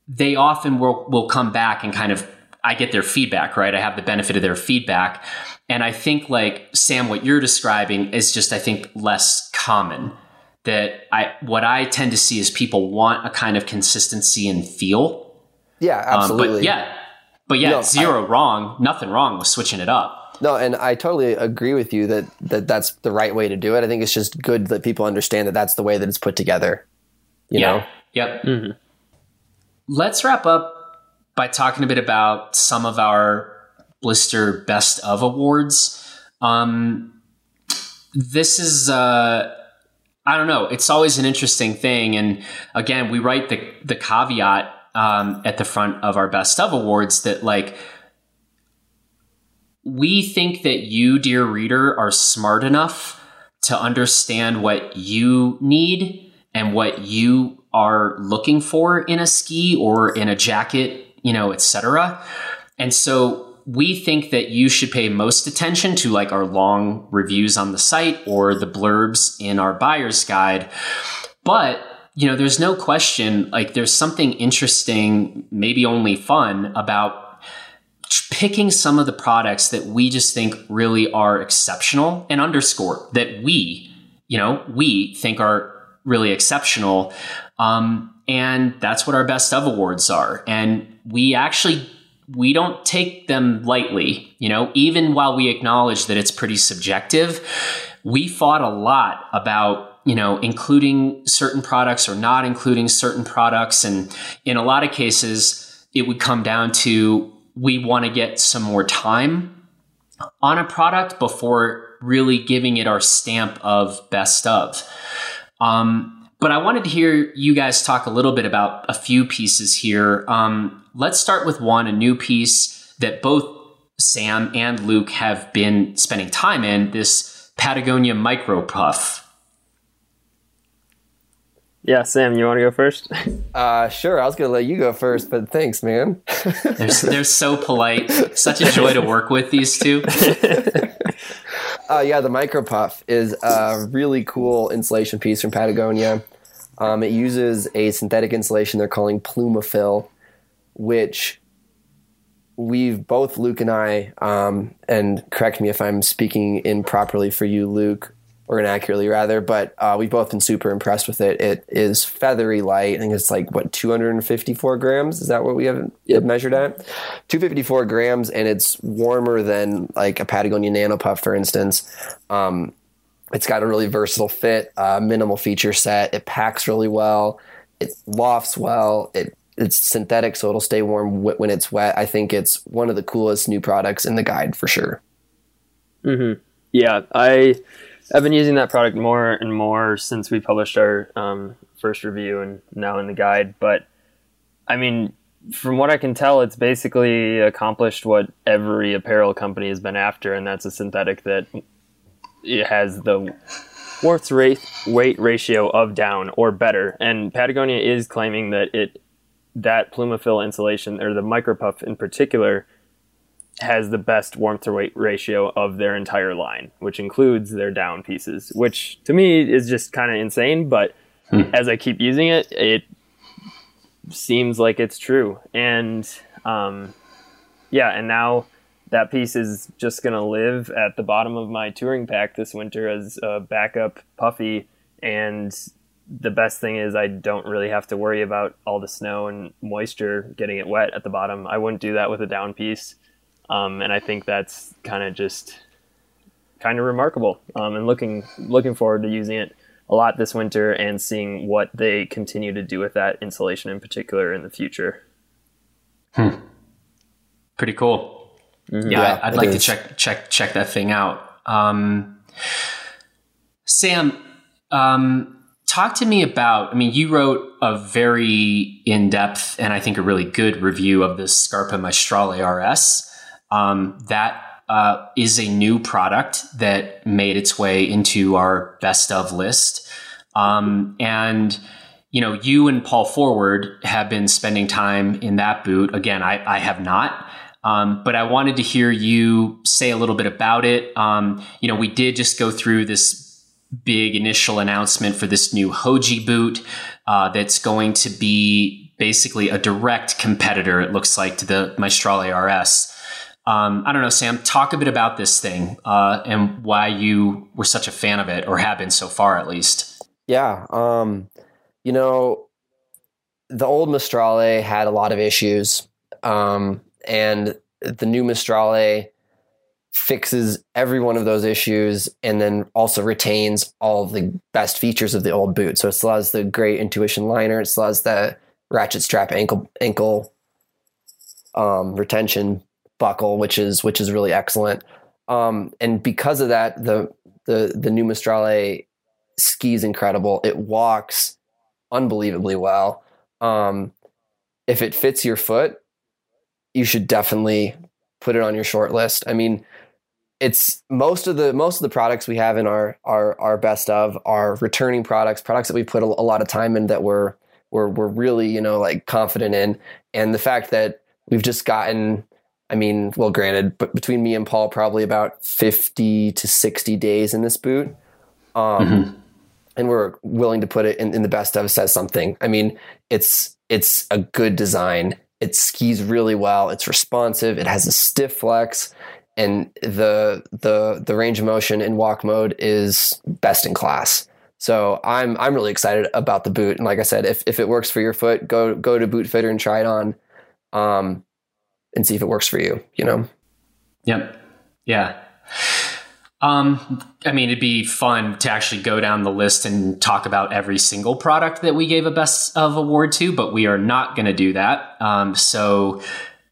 they often will will come back and kind of I get their feedback, right? I have the benefit of their feedback, and I think like Sam, what you're describing is just I think less common. That I what I tend to see is people want a kind of consistency and feel. Yeah, absolutely. Um, but yeah, but yeah, no, zero I, wrong, nothing wrong with switching it up. No, and I totally agree with you that, that that's the right way to do it. I think it's just good that people understand that that's the way that it's put together. You yeah. know? Yep. Mm-hmm. Let's wrap up by talking a bit about some of our Blister Best of Awards. Um, this is, uh, I don't know, it's always an interesting thing. And again, we write the, the caveat um, at the front of our best of awards that like we think that you, dear reader, are smart enough to understand what you need and what you are looking for in a ski or in a jacket, you know, etc. And so we think that you should pay most attention to like our long reviews on the site or the blurbs in our buyer's guide. But you know, there's no question, like, there's something interesting, maybe only fun about picking some of the products that we just think really are exceptional and underscore that we, you know, we think are really exceptional. Um, and that's what our best of awards are. And we actually we don't take them lightly, you know, even while we acknowledge that it's pretty subjective. We fought a lot about you know, including certain products or not including certain products. And in a lot of cases, it would come down to we want to get some more time on a product before really giving it our stamp of best of. Um, but I wanted to hear you guys talk a little bit about a few pieces here. Um, let's start with one, a new piece that both Sam and Luke have been spending time in this Patagonia Micro Puff. Yeah, Sam, you want to go first? Uh, sure. I was going to let you go first, but thanks, man. they're, they're so polite. Such a joy to work with these two. Uh, yeah, the Micro Puff is a really cool insulation piece from Patagonia. Um, it uses a synthetic insulation they're calling PlumaFill, which we've both Luke and I, um, and correct me if I'm speaking improperly for you, Luke, or inaccurately rather, but uh, we've both been super impressed with it. It is feathery light. I think it's like what 254 grams. Is that what we have yep. measured at? 254 grams, and it's warmer than like a Patagonia Nano Puff, for instance. Um, it's got a really versatile fit, uh, minimal feature set. It packs really well. It lofts well. It it's synthetic, so it'll stay warm when it's wet. I think it's one of the coolest new products in the guide for sure. Mm-hmm. Yeah, I I've been using that product more and more since we published our um, first review and now in the guide. But I mean, from what I can tell, it's basically accomplished what every apparel company has been after, and that's a synthetic that it has the warmth rate weight ratio of down or better. And Patagonia is claiming that it that PlumaFill insulation or the micropuff in particular has the best warmth to weight ratio of their entire line, which includes their down pieces, which to me is just kind of insane. But hmm. as I keep using it, it seems like it's true. And um, yeah, and now that piece is just going to live at the bottom of my touring pack this winter as a backup puffy. And the best thing is I don't really have to worry about all the snow and moisture getting it wet at the bottom. I wouldn't do that with a down piece. Um, and I think that's kind of just kind of remarkable. Um, and looking looking forward to using it a lot this winter and seeing what they continue to do with that insulation in particular in the future. Hmm. Pretty cool. Mm-hmm. Yeah, yeah, I'd like is. to check check check that thing out. Um, Sam, um, talk to me about. I mean, you wrote a very in depth and I think a really good review of this Scarpa Maestrale RS. Um, that uh, is a new product that made its way into our best of list. Um, and, you know, you and Paul Forward have been spending time in that boot. Again, I, I have not. Um, but I wanted to hear you say a little bit about it. Um, you know, we did just go through this big initial announcement for this new Hoji boot uh, that's going to be basically a direct competitor, it looks like, to the Maestrale RS. Um, I don't know, Sam, talk a bit about this thing uh, and why you were such a fan of it, or have been so far at least. Yeah. Um, you know, the old Maestrale had a lot of issues, um, and the new Maestrale fixes every one of those issues and then also retains all the best features of the old boot. So it still has the great intuition liner, it still has the ratchet strap ankle ankle um, retention buckle, which is which is really excellent. Um, and because of that, the the the new Maestrale ski is incredible. It walks unbelievably well. Um, if it fits your foot, you should definitely put it on your short list. I mean, it's most of the most of the products we have in our our our best of are returning products, products that we put a, a lot of time in that we're we're we're really you know like confident in, and the fact that we've just gotten I mean, well, granted, but between me and Paul, probably about 50 to 60 days in this boot. Um, mm-hmm. And we're willing to put it in, in, the best of says something. I mean, it's, it's a good design. It skis really well. It's responsive. It has a stiff flex and the, the, the range of motion in walk mode is best in class. So I'm, I'm really excited about the boot. And like I said, if, if it works for your foot, go, go to boot fitter and try it on. Um, and see if it works for you, you know? Yep. Yeah. Um, I mean, it'd be fun to actually go down the list and talk about every single product that we gave a best of award to, but we are not going to do that. Um, so,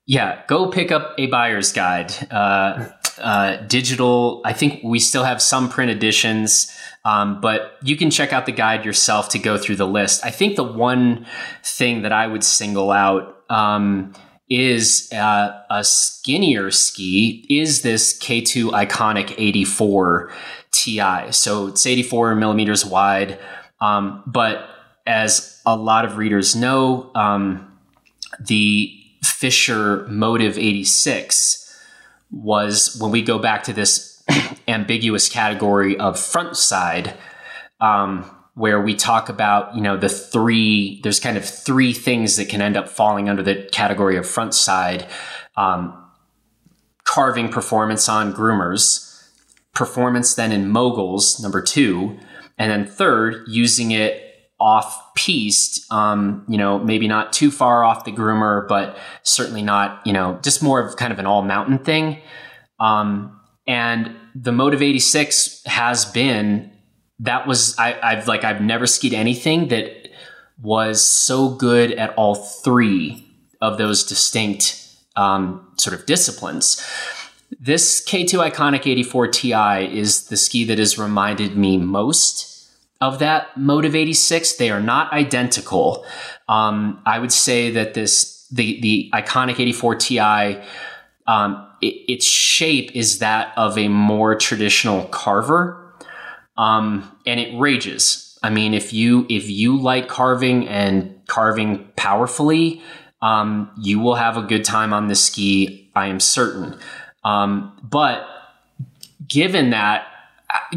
yeah, go pick up a buyer's guide. Uh, uh, digital, I think we still have some print editions, um, but you can check out the guide yourself to go through the list. I think the one thing that I would single out. Is uh, a skinnier ski is this K2 Iconic 84 Ti. So it's 84 millimeters wide. Um, but as a lot of readers know, um, the Fischer Motive 86 was, when we go back to this ambiguous category of front side, um, where we talk about, you know, the three, there's kind of three things that can end up falling under the category of front side. Um, carving performance on groomers, performance then in moguls, number two, and then third, using it off piste, um, you know, maybe not too far off the groomer, but certainly not, you know, just more of kind of an all mountain thing. Um, and the Motive 86 has been that was I, I've like I've never skied anything that was so good at all three of those distinct um, sort of disciplines. This K2 Iconic 84 Ti is the ski that has reminded me most of that Motive 86. They are not identical. Um, I would say that this the the Iconic 84 Ti um, it, its shape is that of a more traditional carver, um, and it rages. I mean, if you if you like carving and carving powerfully, um, you will have a good time on this ski. I am certain. Um, but given that,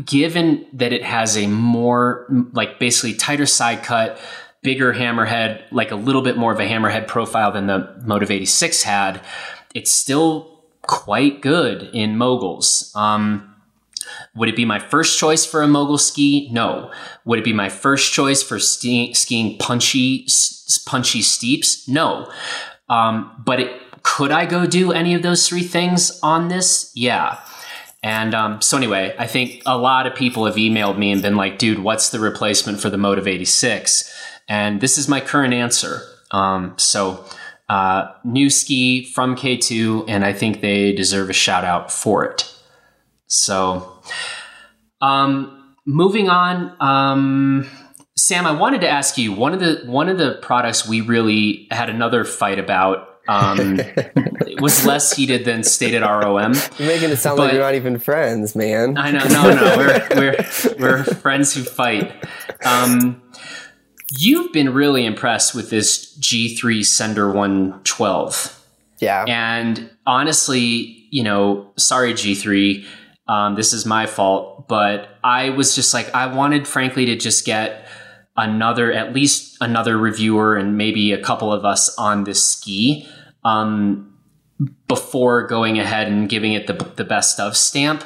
given that it has a more like basically tighter side cut, bigger hammerhead, like a little bit more of a hammerhead profile than the Motive 86 had, it's still quite good in moguls. Um, would it be my first choice for a mogul ski? No. Would it be my first choice for ski- skiing punchy, punchy steeps? No. Um, but it, could I go do any of those three things on this? Yeah. And um, so anyway, I think a lot of people have emailed me and been like, "Dude, what's the replacement for the Motive 86?" And this is my current answer. Um, so uh, new ski from K2, and I think they deserve a shout out for it. So, um, moving on, um, Sam, I wanted to ask you one of the one of the products we really had another fight about. Um, it was less heated than stated ROM. You're making it sound like you're not even friends, man. I know, no, no, we're we're we're friends who fight. Um, You've been really impressed with this G3 Sender 112. Yeah. And honestly, you know, sorry, G3, um, this is my fault, but I was just like, I wanted, frankly, to just get another, at least another reviewer and maybe a couple of us on this ski um, before going ahead and giving it the, the best of stamp.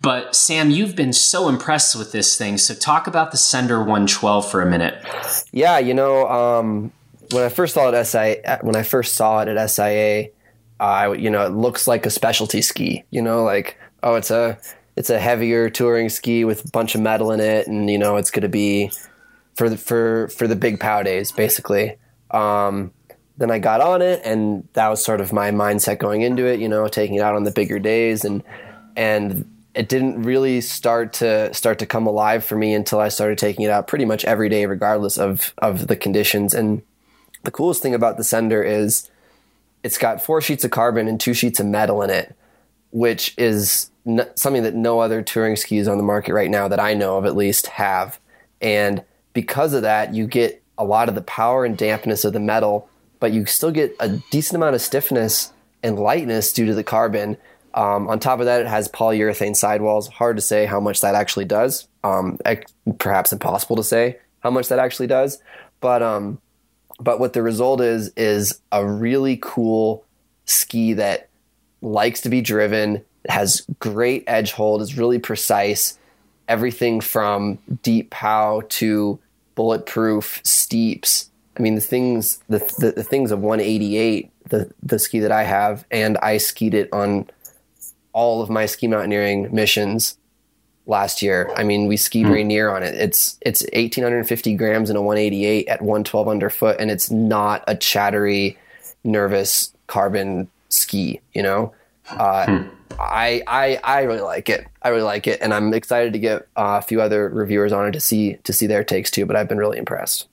But Sam, you've been so impressed with this thing. So talk about the Sender 112 for a minute. Yeah, you know, um, when I first saw it at SIA, when I first saw it at SIA, uh, you know, it looks like a specialty ski. You know, like oh, it's a it's a heavier touring ski with a bunch of metal in it, and you know, it's going to be for the for for the big pow days, basically. Um, then I got on it, and that was sort of my mindset going into it. You know, taking it out on the bigger days, and and it didn't really start to start to come alive for me until I started taking it out pretty much every day, regardless of of the conditions. And the coolest thing about the sender is it's got four sheets of carbon and two sheets of metal in it, which is n- something that no other touring skis on the market right now that I know of at least have. And because of that, you get a lot of the power and dampness of the metal, but you still get a decent amount of stiffness and lightness due to the carbon um, on top of that, it has polyurethane sidewalls. Hard to say how much that actually does. Um, perhaps impossible to say how much that actually does. But um, but what the result is is a really cool ski that likes to be driven. Has great edge hold. Is really precise. Everything from deep pow to bulletproof steeps. I mean the things the, the, the things of 188 the the ski that I have and I skied it on all of my ski mountaineering missions last year. I mean, we skied mm. near on it. It's it's 1850 grams in a 188 at 112 underfoot, and it's not a chattery, nervous carbon ski. You know, uh, hmm. I I I really like it. I really like it, and I'm excited to get uh, a few other reviewers on it to see to see their takes too. But I've been really impressed.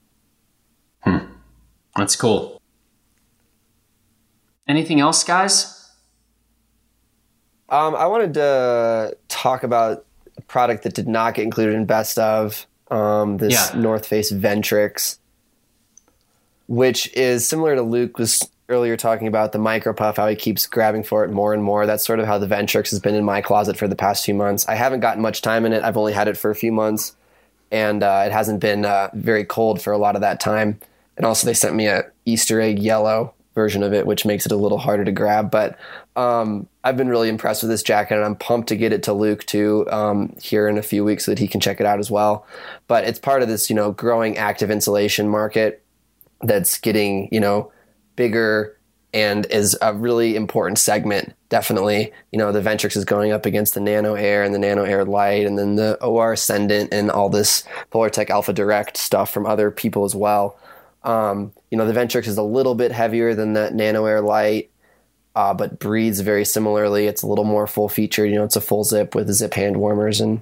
Hmm. That's cool. Anything else, guys? Um, I wanted to talk about a product that did not get included in best of um, this yeah. North Face Ventrix, which is similar to Luke was earlier talking about the micro puff, how he keeps grabbing for it more and more. That's sort of how the Ventrix has been in my closet for the past few months. I haven't gotten much time in it. I've only had it for a few months, and uh, it hasn't been uh, very cold for a lot of that time. And also, they sent me a Easter egg yellow version of it, which makes it a little harder to grab. But um, I've been really impressed with this jacket, and I'm pumped to get it to Luke too um, here in a few weeks so that he can check it out as well. But it's part of this, you know, growing active insulation market that's getting, you know, bigger and is a really important segment. Definitely, you know, the Ventrix is going up against the Nano Air and the Nano Air Light, and then the OR Ascendant and all this Polartec Alpha Direct stuff from other people as well. Um, you know, the Ventrix is a little bit heavier than the Nano Air Light, uh, but breathes very similarly. It's a little more full featured. You know, it's a full zip with zip hand warmers and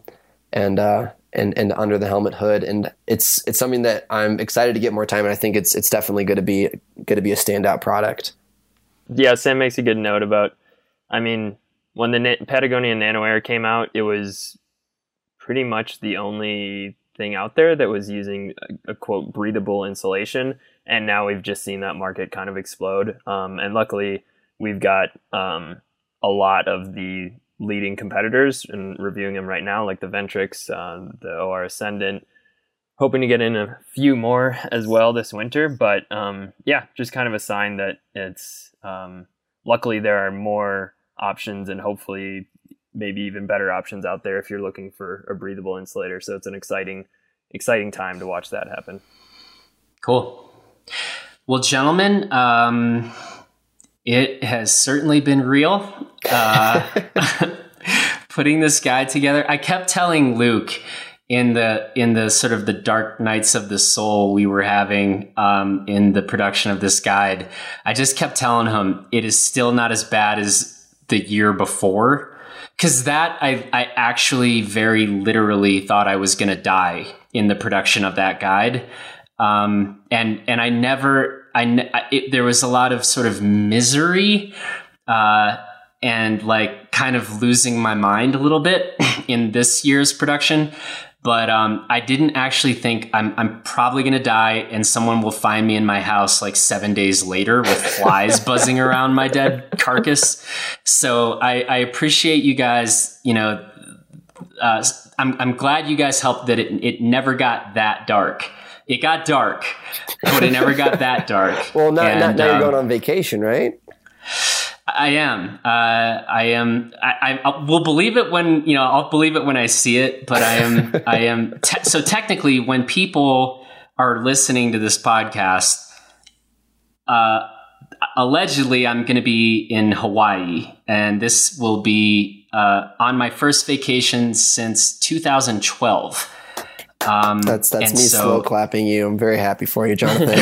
and uh, and and under the helmet hood, and it's it's something that I'm excited to get more time. And I think it's it's definitely going to be going to be a standout product. Yeah, Sam makes a good note about. I mean, when the Na- Patagonia Nano Air came out, it was pretty much the only thing out there that was using a, a, quote breathable insulation and now we've just seen that market kind of explode um, and luckily we've got um, a lot of the leading competitors and reviewing them right now like the ventrix uh, the or ascendant hoping to get in a few more as well this winter but um, yeah just kind of a sign that it's um, luckily there are more options and hopefully maybe even better options out there if you're looking for a breathable insulator. So it's an exciting, exciting time to watch that happen. Cool. Well, gentlemen, um, it has certainly been real. Uh, putting this guide together, I kept telling Luke in the in the sort of the dark nights of the soul we were having um, in the production of this guide. I just kept telling him it is still not as bad as the year before because that I, I actually very literally thought I was going to die in the production of that guide. Um, and, and I never, I, it, there was a lot of sort of misery, uh, and like kind of losing my mind a little bit in this year's production but um, I didn't actually think I'm, I'm probably going to die and someone will find me in my house like seven days later with flies buzzing around my dead carcass. So I, I appreciate you guys, you know, uh, I'm, I'm glad you guys helped that it, it never got that dark. It got dark, but it never got that dark. well, now, and, now, now um, you're going on vacation, right? I am. Uh, I am. I, I will believe it when you know. I'll believe it when I see it. But I am. I am. Te- so technically, when people are listening to this podcast, uh, allegedly, I'm going to be in Hawaii, and this will be uh, on my first vacation since 2012. Um, that's that's me so, slow clapping you. I'm very happy for you, Jonathan.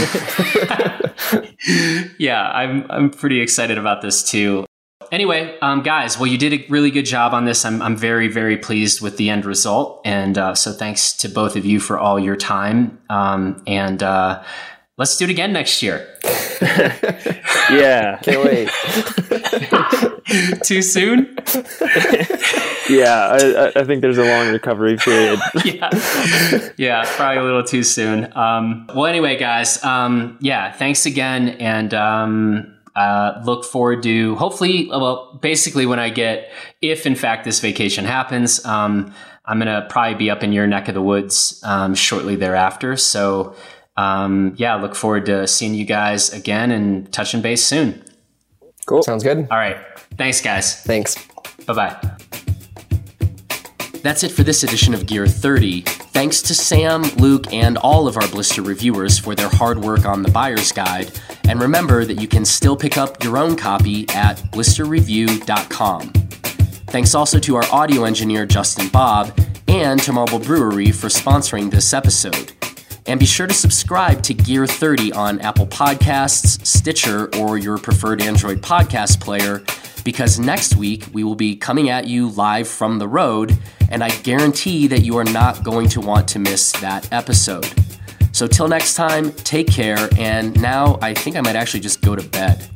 yeah, I'm I'm pretty excited about this too. Anyway, um, guys, well, you did a really good job on this. I'm I'm very very pleased with the end result, and uh, so thanks to both of you for all your time. Um, and uh, let's do it again next year. yeah, can't wait. Too soon? yeah, I, I, think there's a long recovery period. yeah, yeah, probably a little too soon. Um, well, anyway, guys, um, yeah, thanks again, and um, uh, look forward to hopefully, well, basically when I get, if in fact this vacation happens, um, I'm gonna probably be up in your neck of the woods um, shortly thereafter. So. Um, yeah, look forward to seeing you guys again and touching base soon. Cool. Sounds good. All right. Thanks, guys. Thanks. Bye bye. That's it for this edition of Gear 30. Thanks to Sam, Luke, and all of our blister reviewers for their hard work on the buyer's guide. And remember that you can still pick up your own copy at blisterreview.com. Thanks also to our audio engineer, Justin Bob, and to Marble Brewery for sponsoring this episode. And be sure to subscribe to Gear 30 on Apple Podcasts, Stitcher, or your preferred Android podcast player because next week we will be coming at you live from the road, and I guarantee that you are not going to want to miss that episode. So, till next time, take care, and now I think I might actually just go to bed.